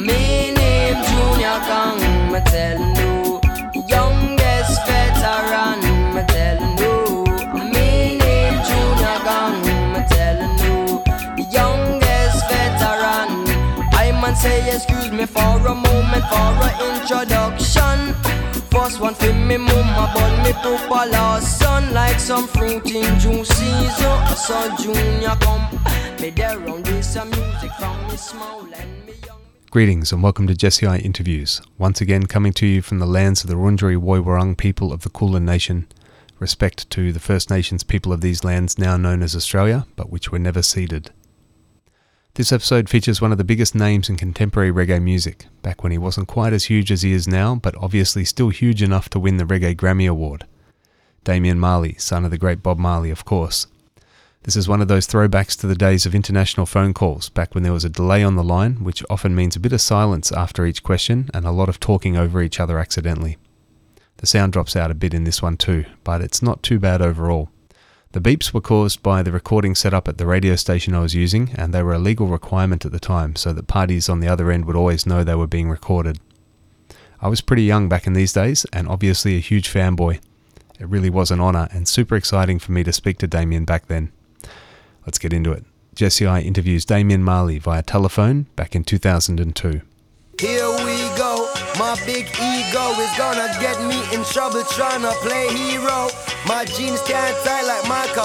Me name Junior Gong, me tellin' you. Youngest veteran, me tellin' you. Me name Junior Gong, me tellin' you. Youngest veteran. I man say excuse me for a moment for a introduction. First one for me mama, but me papa last son like some fruit in June season. So Junior come, me there round this some music from me small and me young. Greetings and welcome to Jesse I Interviews, once again coming to you from the lands of the Wurundjeri Woiwurrung people of the Kulin Nation. Respect to the First Nations people of these lands now known as Australia, but which were never ceded. This episode features one of the biggest names in contemporary reggae music, back when he wasn't quite as huge as he is now, but obviously still huge enough to win the Reggae Grammy Award. Damian Marley, son of the great Bob Marley, of course. This is one of those throwbacks to the days of international phone calls, back when there was a delay on the line, which often means a bit of silence after each question and a lot of talking over each other accidentally. The sound drops out a bit in this one too, but it's not too bad overall. The beeps were caused by the recording setup at the radio station I was using, and they were a legal requirement at the time, so that parties on the other end would always know they were being recorded. I was pretty young back in these days, and obviously a huge fanboy. It really was an honour and super exciting for me to speak to Damian back then. Let's get into it. Jesse I interviews Damian Marley via telephone back in 2002. Here we go. My big ego is gonna get me in trouble trying to play hero. My jeans can't tie like Michael.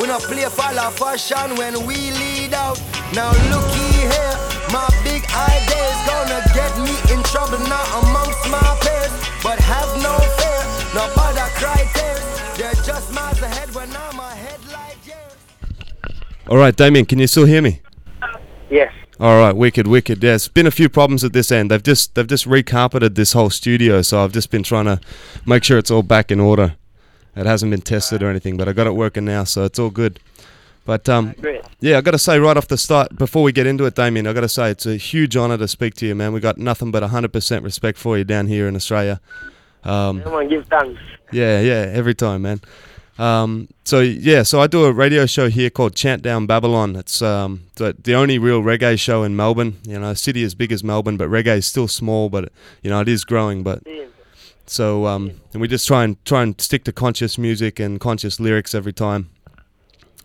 We not play fashion when we lead out. Now looky here, my big idea is gonna get me in trouble amongst my peers. But have no fear, no bother cry tears. They're just miles ahead All right, Damian, can you still hear me? Yes. All right, wicked, wicked. Yeah, it's been a few problems at this end. They've just they've just recarpeted this whole studio, so I've just been trying to make sure it's all back in order. It hasn't been tested or anything, but I got it working now, so it's all good. But um, yeah, I got to say right off the start, before we get into it, Damian, I got to say it's a huge honour to speak to you, man. We got nothing but hundred percent respect for you down here in Australia. Um, Come on, give thanks. yeah, yeah, every time, man. Um, so yeah, so I do a radio show here called Chant Down Babylon. It's um, the, the only real reggae show in Melbourne. You know, a city as big as Melbourne, but reggae is still small. But you know, it is growing. But so um, and we just try and try and stick to conscious music and conscious lyrics every time.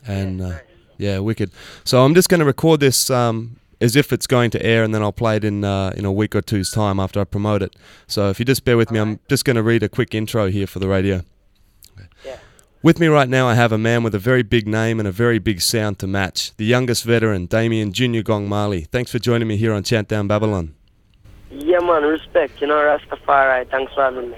And uh, yeah, wicked. So I'm just going to record this um, as if it's going to air, and then I'll play it in uh, in a week or two's time after I promote it. So if you just bear with me, I'm just going to read a quick intro here for the radio. With me right now, I have a man with a very big name and a very big sound to match. The youngest veteran, Damian Junior Gong Marley. Thanks for joining me here on Chant Down Babylon. Yeah, man, respect. You know, Rastafari. Thanks for having me.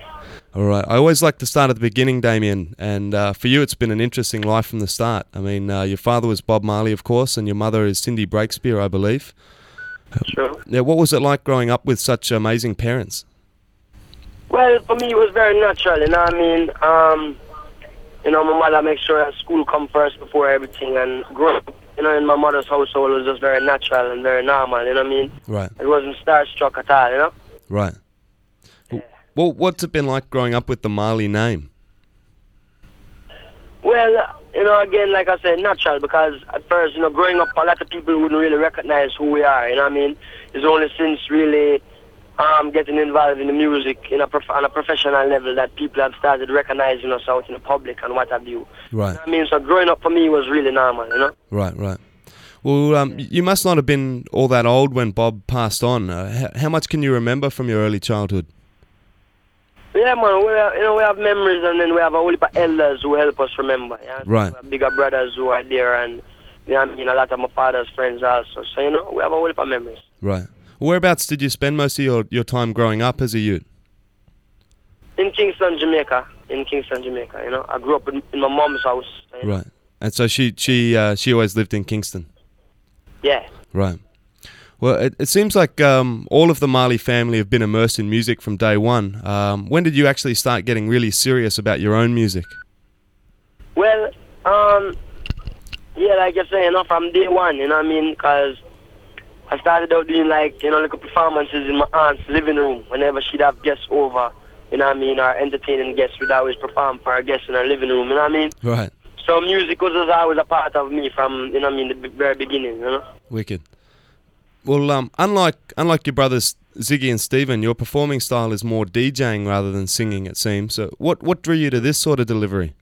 All right. I always like to start at the beginning, Damian. And uh, for you, it's been an interesting life from the start. I mean, uh, your father was Bob Marley, of course, and your mother is Cindy Breakspeare, I believe. Sure. Now, what was it like growing up with such amazing parents? Well, for me, it was very natural. You know I mean? Um, you know, my mother makes sure that school come first before everything, and growing up, you know, in my mother's household it was just very natural and very normal. You know what I mean? Right. It wasn't starstruck at all. You know? Right. Well, what's it been like growing up with the Marley name? Well, you know, again, like I said, natural because at first, you know, growing up, a lot of people wouldn't really recognize who we are. You know what I mean? It's only since really um, getting involved in the music in a prof- on a professional level that people have started recognizing us out in the public and what have you. You Right. know I mean? So growing up for me was really normal, you know? Right, right. Well, um, you must not have been all that old when Bob passed on. Uh, how, how much can you remember from your early childhood? Yeah, man, we have, you know, we have memories and then we have a whole heap of elders who help us remember. Yeah? Right. Bigger brothers who are there and, you know I mean, a lot of my father's friends also. So, you know, we have a whole heap of memories. Right. Whereabouts did you spend most of your, your time growing up as a youth? In Kingston, Jamaica. In Kingston, Jamaica, you know. I grew up in, in my mom's house. you know. Right. And so she she uh, she always lived in Kingston. Yeah. Right. Well, it, it seems like um, all of the Marley family have been immersed in music from day one. Um, when did you actually start getting really serious about your own music? Well, um, yeah, like you're saying, you know, from day one, you know what I mean? Because I started out doing like, you know, little performances in my aunt's living room whenever she'd have guests over, you know what I mean? Our entertaining guests would always perform for our guests in our living room, you know what I mean? Right. So music was always a part of me from, you know what I mean, the b- very beginning, you know? Wicked. Well, um, unlike unlike your brothers Ziggy and Stephen, your performing style is more DJing rather than singing. It seems. So, what what drew you to this sort of delivery?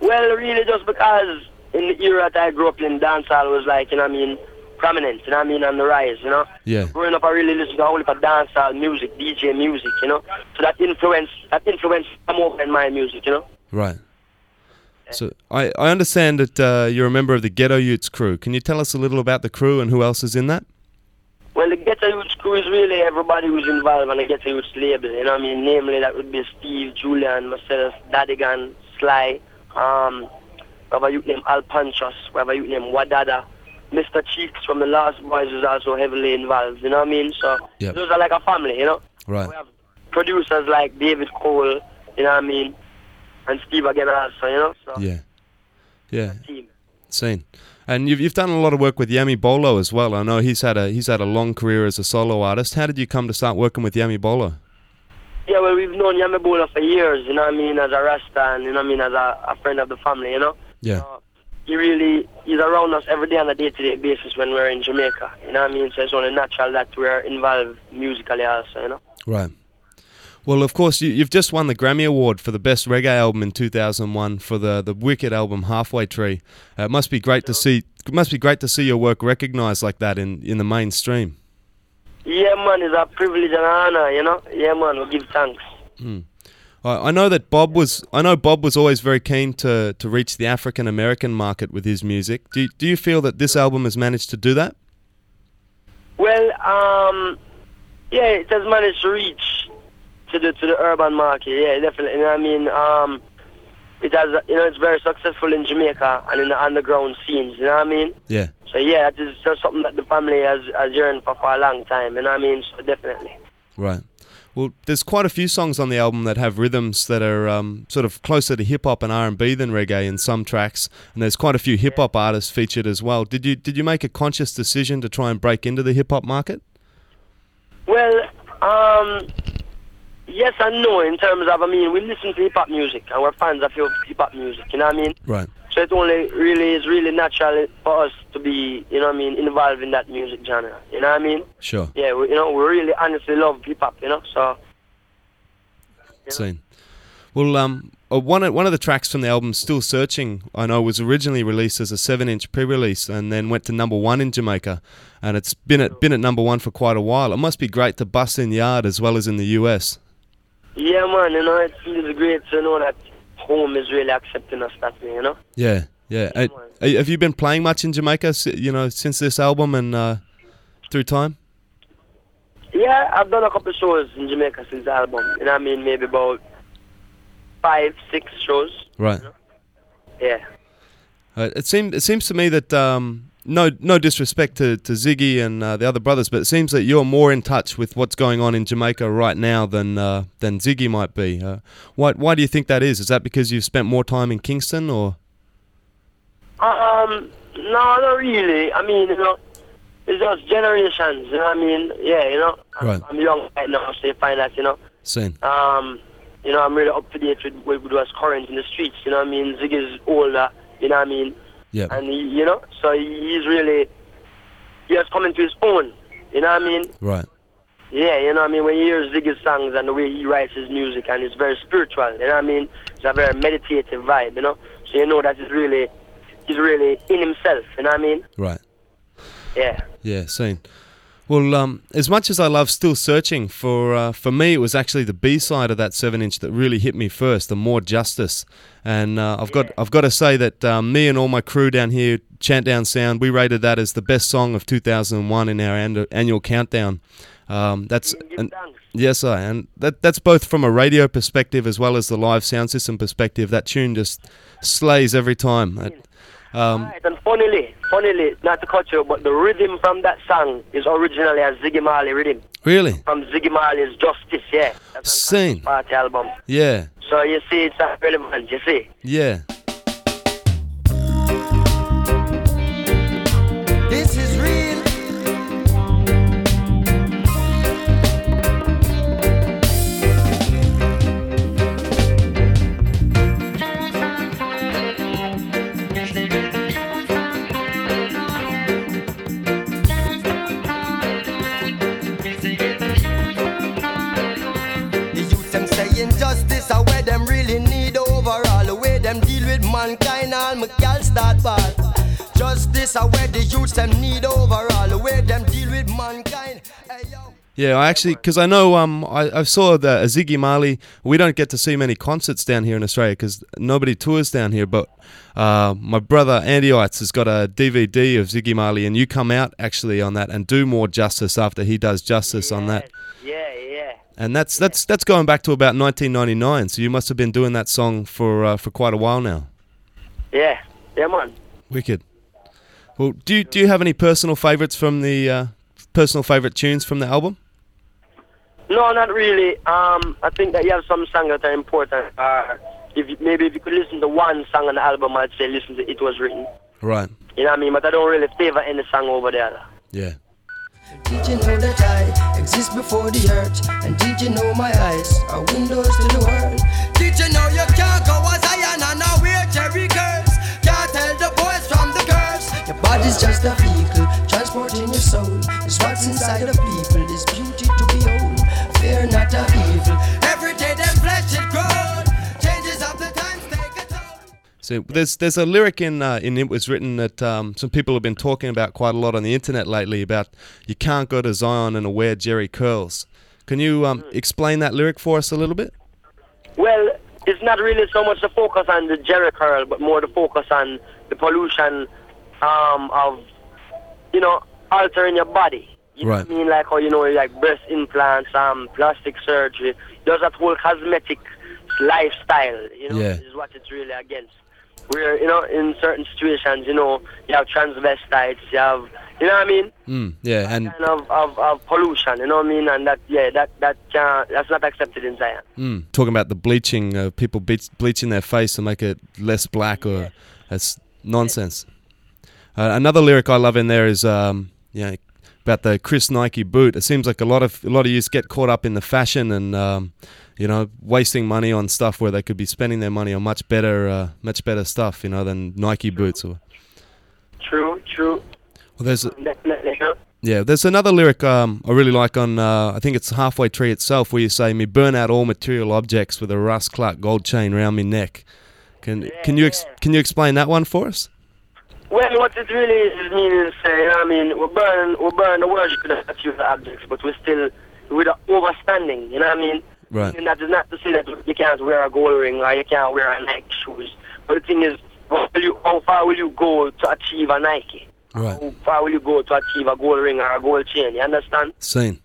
Well, really, just because in the era that I grew up in, dancehall was like, you know, what I mean, prominent. You know, what I mean, on the rise. You know. Yeah. Growing up, I really listened to a whole lot of dancehall music, DJ music. You know. So that influence, that influence, come over in my music. You know. Right. So I, I understand that uh, you're a member of the Ghetto Youths crew. Can you tell us a little about the crew and who else is in that? Well, the Ghetto Youths crew is really everybody who's involved on the Ghetto Youths label. You know what I mean? Namely, that would be Steve, Julian, myself, Daddigan, Sly, um, we have a youth named Al Panchos, we have a youth named Wadada. Mr. Cheeks from the Lost Boyz is also heavily involved, you know what I mean? So Yep. those are like a family, you know? Right. We have producers like David Cole, you know what I mean? And Steve again also, you know? So Yeah. Yeah. team. Seen. And you've you've done a lot of work with Yami Bolo as well. I know he's had a he's had a long career as a solo artist. How did you come to start working with Yami Bolo? Yeah, well, we've known Yami Bolo for years, you know what I mean, as a Rasta and, you know what I mean, as a, a friend of the family, you know? Yeah. So, he really, he's around us every day on a day-to-day basis when we're in Jamaica, you know what I mean? So it's only natural that we're involved musically also, you know? Right. Well, of course, you, you've just won the Grammy Award for the best reggae album in 2001 for the the Wicked album Halfway Tree. Uh, it must be great to see. It must be great to see your work recognised like that in, in the mainstream. Yeah, man, it's a privilege and an honor, you know? Yeah, man, we give thanks. I, I know that Bob was. I know Bob was always very keen to, to reach the African American market with his music. Do you, do you feel that this album has managed to do that? Well, um, yeah, it has managed to reach to the to the urban market. Yeah, definitely. You know I mean? Um, it has, you know, it's very successful in Jamaica and in the underground scenes. You know what I mean? Yeah. So yeah, that is just something that the family has has yearned for for a long time. You know what I mean? So definitely. Right. Well, there's quite a few songs on the album that have rhythms that are um, sort of closer to hip hop and R and B than reggae in some tracks, and there's quite a few hip hop artists featured as well. Did you did you make a conscious decision to try and break into the hip hop market? Well, um, yes and no in terms of, I mean, we listen to hip hop music and we're fans of hip hop music, you know what I mean? Right. So it only really is really natural for us to be, you know what I mean, involved in that music genre, you know what I mean? Sure. Yeah, we, you know, we really honestly love hip hop, you know, so. Seen. Well, um, uh, one of, one of the tracks from the album, "Still Searching," I know was originally released as a seven-inch pre-release, and then went to number one in Jamaica, and it's been at been at number one for quite a while. It must be great to bust in yard as well as in the US. Yeah, man, you know, it feels great to know that home is really accepting us that way, you know? Yeah, yeah. Uh, have you been playing much in Jamaica, you know, since this album and uh, through time? Yeah, I've done a couple shows in Jamaica since the album, you know what I mean, maybe about five, six shows, Right. yeah. Uh, it seems it seems to me that um, no no disrespect to, to Ziggy and uh, the other brothers, but it seems that you're more in touch with what's going on in Jamaica right now than uh, than Ziggy might be. Uh, why why do you think that is? Is that because you've spent more time in Kingston, or Um, no, not really. I mean, you know, it's just generations, you know what I mean? Yeah, you know, I'm, Right. I'm young right now, so you find that, you know, Same. um, you know, I'm really up to date with, with what's current in the streets, you know what I mean? Ziggy's older, you know what I mean? Yeah, And, he, you know, so he's really, he has come into his own, you know what I mean? right. Yeah, you know what I mean? When you hear Ziggy's songs and the way he writes his music, and it's very spiritual, you know what I mean? It's a very meditative vibe, you know? So you know that he's really, he's really in himself, you know what I mean? Right. Yeah. Yeah, seen. Well, um, as much as I love Still Searching, for uh, for me it was actually the B side of that seven inch that really hit me first, the More Justice. And uh, I've got I've got to say that um, me and all my crew down here, Chant Down Sound, we rated that as the best song of 2001 in our annu- annual countdown. Um, that's and, yes, I and that that's both from a radio perspective as well as the live sound system perspective. That tune just slays every time. It- um, Right, and funnily, funnily, not to cut you, but the rhythm from that song is originally a Ziggy Marley rhythm. really, From Ziggy Marley's Justice, yeah. That's on Sing. Party album. yeah, So you see, it's not relevant, you see. yeah. This is them deal with mankind, all my gals start ball. Justice are where the youths them need overall, where them deal with mankind. Hey, yeah, I actually, because I know um, I, I saw the Ziggy Marley. We don't get to see many concerts down here in Australia because nobody tours down here. But uh, my brother Andy Eitz has got a DVD of Ziggy Marley, and you come out actually on that and do more justice after he does justice yes. on that. Yeah, yeah. And that's that's that's going back to about 1999. So you must have been doing that song for uh, for quite a while now. Yeah, yeah, man. Wicked. Well, do you, do you have any personal favourites from the uh, personal favourite tunes from the album? No, not really. Um, I think that you have some songs that are important. Uh, if you, maybe if you could listen to one song on the album, I'd say listen to "It Was Written." Right. You know what I mean? But I don't really favor any song over the other. Yeah. I exist before the earth? And did you know my eyes are windows to the world? Did you know you can't go as Zion and now wear Jheri curls? Can't tell the boys from the girls. Your body's just a vehicle, transporting your soul. It's what's inside of people, this beauty to behold. Fear not of evil. So there's there's a lyric in uh, in it was written that um, some people have been talking about quite a lot on the internet lately about you can't go to Zion and wear Jheri curls. Can you um, explain that lyric for us a little bit? Well, it's not really so much the focus on the Jheri curl, but more the focus on the pollution um, of, you know, altering your body. You know Right. what I mean? Like how, you know, like breast implants, um, plastic surgery. There's that whole cosmetic lifestyle, you know, Yeah. is what it's really against. Where, you know, in certain situations, you know, you have transvestites, you have, you know what I mean? Mm, yeah, and kind of, of, of pollution, you know what I mean? And that, yeah, that, that can't, that's not accepted in Zion. mm, talking about the bleaching, uh, people bleach, bleaching their face to make it less black, or that's nonsense. Uh, another lyric I love in there is um, yeah, about the Chris Nike boot. It seems like a lot of a lot of youths get caught up in the fashion and um, you know wasting money on stuff where they could be spending their money on much better uh, much better stuff, you know, than Nike boots. Or True, true, well, there's a, yeah, there's another lyric um, I really like on uh, I think it's halfway tree itself where you say me burn out all material objects with a Russ Clark gold chain round me neck. Can can you ex- can you explain that one for us? Well, what it really means, is uh, you know I mean, we burn, we burn the worship of the objects, but we're still with the overstanding, you know what I mean? Right. And that is not to say that you can't wear a gold ring or you can't wear a Nike shoes. But the thing is, what will you, how far will you go to achieve a Nike? Right. How far will you go to achieve a gold ring or a gold chain? You understand? Seen.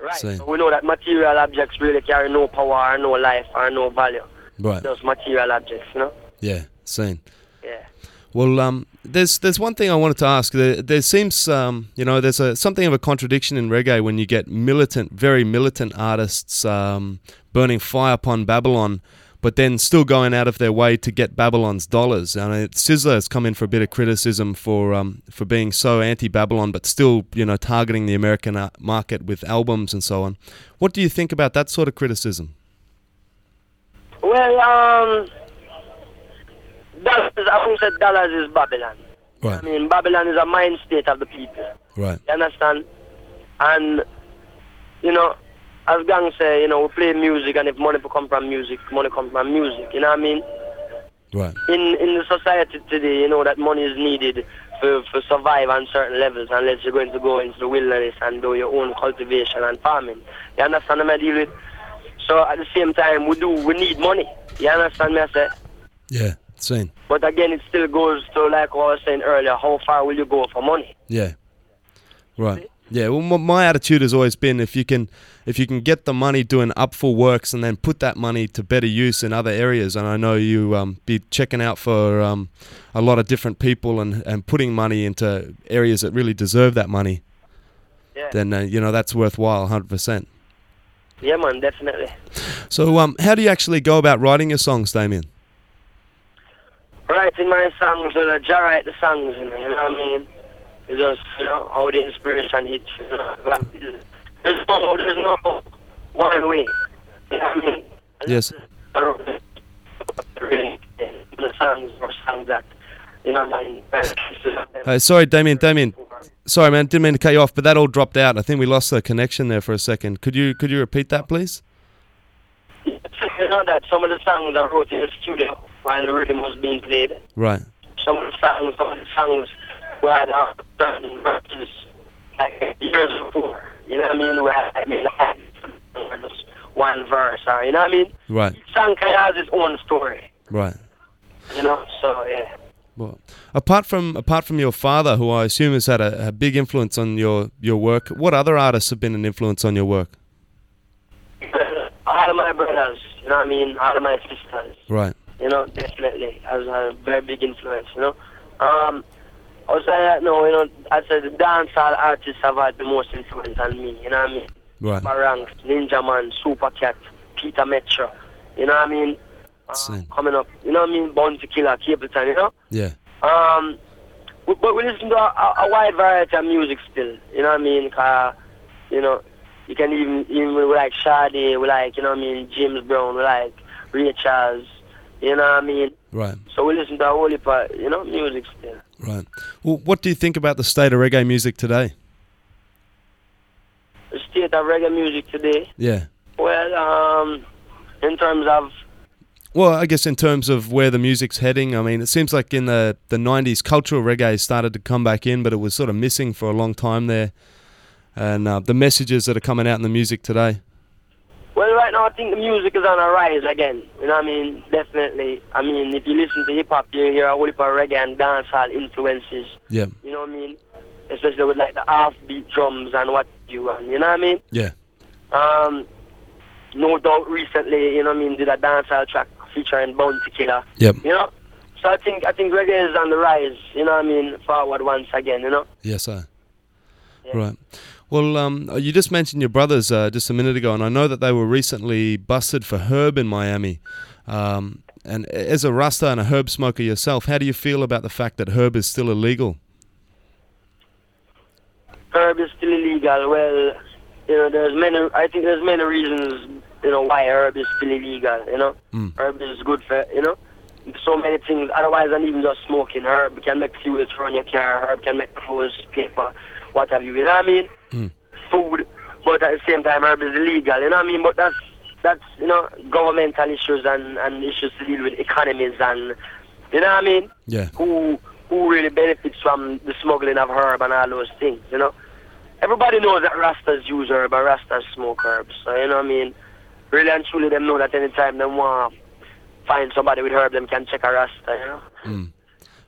Right. Same. So we know that material objects really carry no power, or no life, or no value. Right. Just material objects, you know? Yeah. Seen. Yeah. Well, um, there's there's one thing I wanted to ask. There, there seems, um, you know, there's a something of a contradiction in reggae when you get militant, very militant artists um, burning fire upon Babylon, but then still going out of their way to get Babylon's dollars. And it, Sizzla has come in for a bit of criticism for um, for being so anti-Babylon, but still, you know, targeting the American uh, market with albums and so on. What do you think about that sort of criticism? Well, um, dollars, I won't say dollars is Babylon. Right. I mean, Babylon is a mind state of the people. Right. You understand? And, you know, as Gong say, you know, we play music, and if money come from music, money come from music. You know what I mean? Right. In in the society today, you know that money is needed for for survive on certain levels, unless you're going to go into the wilderness and do your own cultivation and farming. You understand what I deal with? So at the same time, we do we need money. You understand me? I say. Yeah. Seen. But again, it still goes to like what I was saying earlier. How far will you go for money? Yeah. Right. Yeah. Well, my, my attitude has always been if you can, if you can get the money doing upful works and then put that money to better use in other areas. And I know you um, be checking out for um, a lot of different people and, and putting money into areas that really deserve that money. Yeah. Then uh, you know that's worthwhile, hundred percent. Yeah, man, definitely. So, um, how do you actually go about writing your songs, Damian? Writing my songs, or the Jah write the songs, you know, you know what I mean? It's just, you know, how the inspiration hits, you know. like, There's no, there's no one way. You know what I mean? Yes. I don't really, the songs or songs that, you know I? Uh, sorry, Damian. Damian. Sorry, man. Didn't mean to cut you off, but that all dropped out. I think we lost the connection there for a second. Could you could you repeat that, please? You know that some of the songs I wrote in the studio while the rhythm was being played. Right. Some of the songs, some of the songs we had certain verses like years before. You know what I mean? We had, I mean, like, just one verse, or you know what I mean? Right. Each song kind of has its own story. Right. You know, so yeah. Well, apart from apart from your father, who I assume has had a, a big influence on your, your work, what other artists have been an influence on your work? all of my brothers, you know what I mean? All of my sisters, Right. You know, definitely I has a very big influence, you know. Um, also, that, no, you know, I said the dancehall artists have had the most influence on me, you know what I mean? Right. Barang, Ninjaman, Super Cat, Peter Metro, you know what I mean? Uh, coming up, you know what I mean? Bounty Killer, Capleton, you know? Yeah. Um, we- but we listen to a, a, a wide variety of music still. You know what I mean? 'Cause, you know, you can even even we like Sade, we like you know what I mean James Brown, we like Ray Charles. You know what I mean? Right. So we listen to a whole heap of you know music still. Right. Well, what do you think about the state of reggae music today? The state of reggae music today. Yeah. Well, um, in terms of Well, I guess in terms of where the music's heading, I mean, it seems like in the, the 90s, cultural reggae started to come back in, but it was sort of missing for a long time there. And uh, the messages that are coming out in the music today. Right now I think the music is on a rise again. You know what I mean? Definitely. I mean, if you listen to hip hop, you hear a whole heap of reggae and dancehall influences. Yeah. You know what I mean? Especially with like the offbeat drums and what you want. You know what I mean? Yeah. Um, No Doubt recently, you know what I mean, did a dancehall track featuring Bounty Killer. Yep. You know? So I think I think reggae is on the rise, you know what I mean, forward once again, you know? Yes, sir. Yeah. Right. Well, um, you just mentioned your brothers uh, just a minute ago, and I know that they were recently busted for herb in Miami. Um, and as a Rasta and a herb smoker yourself, how do you feel about the fact that herb is still illegal? Herb is still illegal. Well, you know, there's many I think there's many reasons, you know, why herb is still illegal, you know? Mm. Herb is good for you know? So many things otherwise than even just smoking. Herb can make fuel to run your car, herb can make clothes, paper, what have you, you know what I mean? Mm. food, but at the same time, herb is illegal. You know what I mean? But that's that's you know governmental issues and and issues to deal with economies and you know what I mean? Yeah. Who who really benefits from the smuggling of herb and all those things? You know, everybody knows that Rastas use herb and Rastas smoke herbs. So you know what I mean? Really and truly, them know that anytime them want find somebody with herb, them can check a Rasta. You know. Mm.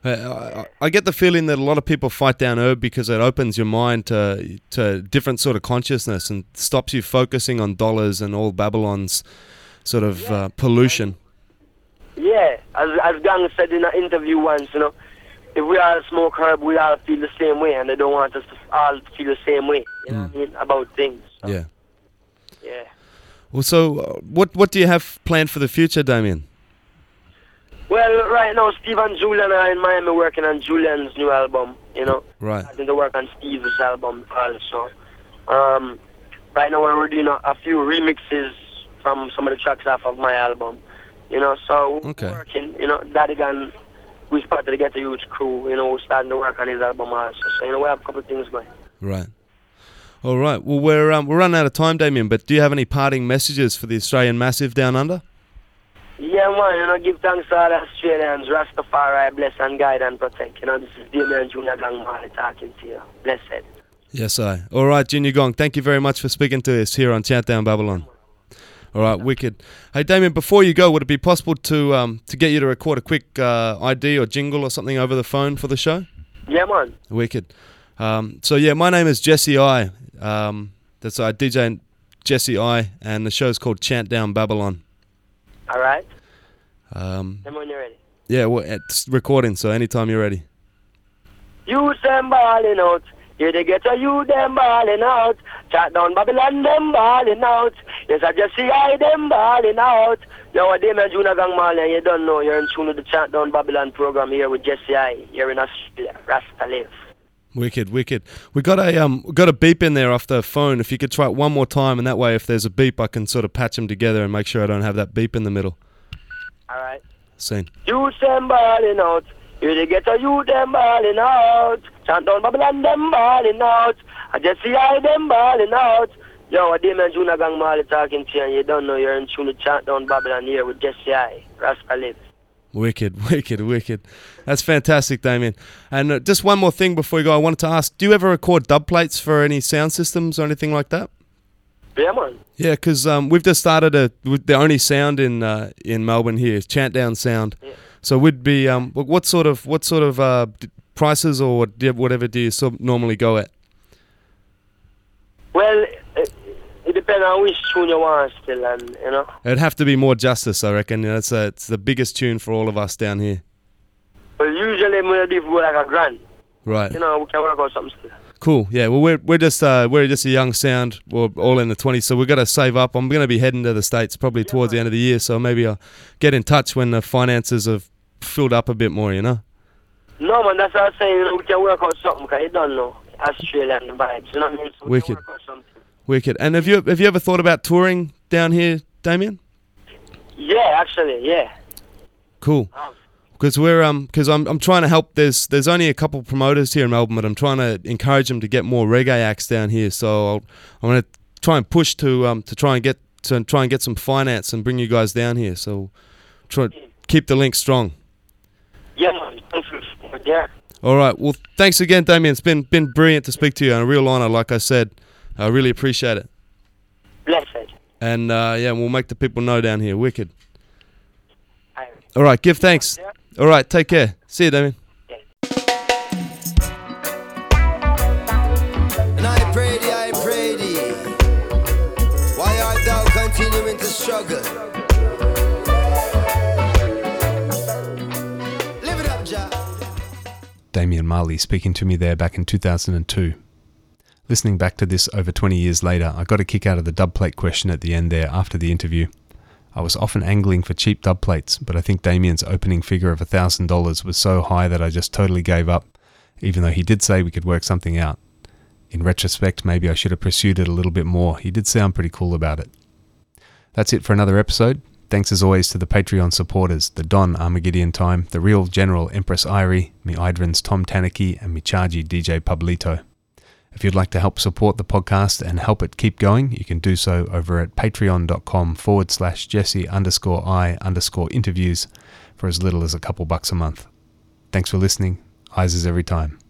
Uh, I I get the feeling that a lot of people fight down herb because it opens your mind to to different sort of consciousness and stops you focusing on dollars and all Babylon's sort of uh, pollution. Yeah, as as Gong said in an interview once, you know, if we all smoke herb, we all feel the same way, and they don't want us to all feel the same way. You know what I mean about things. So, Yeah. Yeah. Well, so uh, what what do you have planned for the future, Damian? Well, right now, Steve and Julian are in Miami working on Julian's new album. You know, Right. I think they work on Steve's album also. Um, right now, we're doing a, a few remixes from some of the tracks off of my album. You know, so we're Okay. working. You know, Daddigan, who's part of the Ghetto Youths crew. You know, we're starting to work on his album also. So you know, we have a couple of things going. Right. All right. Well, we're um, we're running out of time, Damian. But do you have any parting messages for the Australian Massive down under? Yeah, man, you know, give thanks to all the Australians, Rastafari, bless and guide and protect. You know, this is Damian Junior Gong Marley talking to you. Blessed. Yes, I. All right, Junior Gong. Thank you very much for speaking to us here on Chant Down Babylon. All right, wicked. Hey, Damian, before you go, would it be possible to um, to get you to record a quick uh, ID or jingle or something over the phone for the show? Yeah, man. Wicked. Um, so yeah, my name is Jesse I. Um, that's I DJ Jesse I, and the show's called Chant Down Babylon. All right. Um, Them when you're ready. yeah, well, it's recording, so anytime you're ready. You them balling out. Here they get a you them balling out. Chant down Babylon them balling out. Yes, I just see I them balling out. Yo, what day, man, Junior Gong Marley, and you don't know, you're in tune with the Chant Down Babylon program here with Jesse I. You're in Australia. Rasta live. Wicked, wicked. We got a um, we got a beep in there off the phone. If you could try it one more time, and that way, if there's a beep, I can sort of patch them together and make sure I don't have that beep in the middle. All right. Scene. You them balling out. They get a you them balling out. Chant down Babylon them balling out. I just see I them balling out. Yo, what day, man, Junior Gong Marley talking to you, and you don't know you're in tune with Chant down Babylon here with Jesse I. Rasta live. Wicked, wicked, wicked. That's fantastic, Damian. And uh, just one more thing before we go, I wanted to ask: Do you ever record dub plates for any sound systems or anything like that? Yeah, man. Yeah, because um, we've just started a with the only sound in uh, in Melbourne here, Chant Down Sound. Yeah. So we'd be um, what sort of what sort of uh, prices or whatever do you sort of normally go at? Well, it, it depends on which tune you want still, and you know. It'd have to be more justice, I reckon. You know, it's a, it's the biggest tune for all of us down here. But usually, when you go like a grand, Right. you know, we can work out something still. Cool. Yeah. Well, we're we're just uh, we're just a young sound. We're all in the twenties, so we've got to save up. I'm going to be heading to the states probably towards the end of the year, so maybe I'll get in touch when the finances have filled up a bit more. You know. No, man, that's what I'm saying. You know, we can work out something because you don't know Australian vibes. You know what I mean? So we Wicked. Can work out something. Wicked. And have you have you ever thought about touring down here, Damian? Yeah, actually, yeah. Cool. Um, Because we're um because I'm I'm trying to help. There's there's only a couple promoters here in Melbourne, but I'm trying to encourage them to get more reggae acts down here. So I'll, I'm gonna try and push to um to try and get to try and get some finance and bring you guys down here. So try keep the link strong. yeah, man. Thanks for yeah. All right. Well, thanks again, Damian. It's been been brilliant to speak to you and a real honor. Like I said, I really appreciate it. Blessed. And uh, yeah, we'll make the people know down here. Wicked. All right. Give thanks. Yeah. All right. Take care. See you, Damian. And I pray thee, I pray thee. Why art thou continuing to struggle? Live it up, Jah. Damian Marley speaking to me there back in 2002. Listening back to this over 20 years later, I got a kick out of the dub plate question at the end there after the interview. I was often angling for cheap dub plates, but I think Damian's opening figure of $1,000 was so high that I just totally gave up, even though he did say we could work something out. In retrospect, maybe I should have pursued it a little bit more. He did sound pretty cool about it. That's it for another episode. Thanks as always to the Patreon supporters, the Don Armageddon Time, the Real General Empress Irie, me Idrins Tom Tanaki, and me Chargy DJ Pablito. If you'd like to help support the podcast and help it keep going, you can do so over at patreon.com forward slash Jesse underscore I underscore interviews for as little as a couple bucks a month. Thanks for listening. Eyes is every time.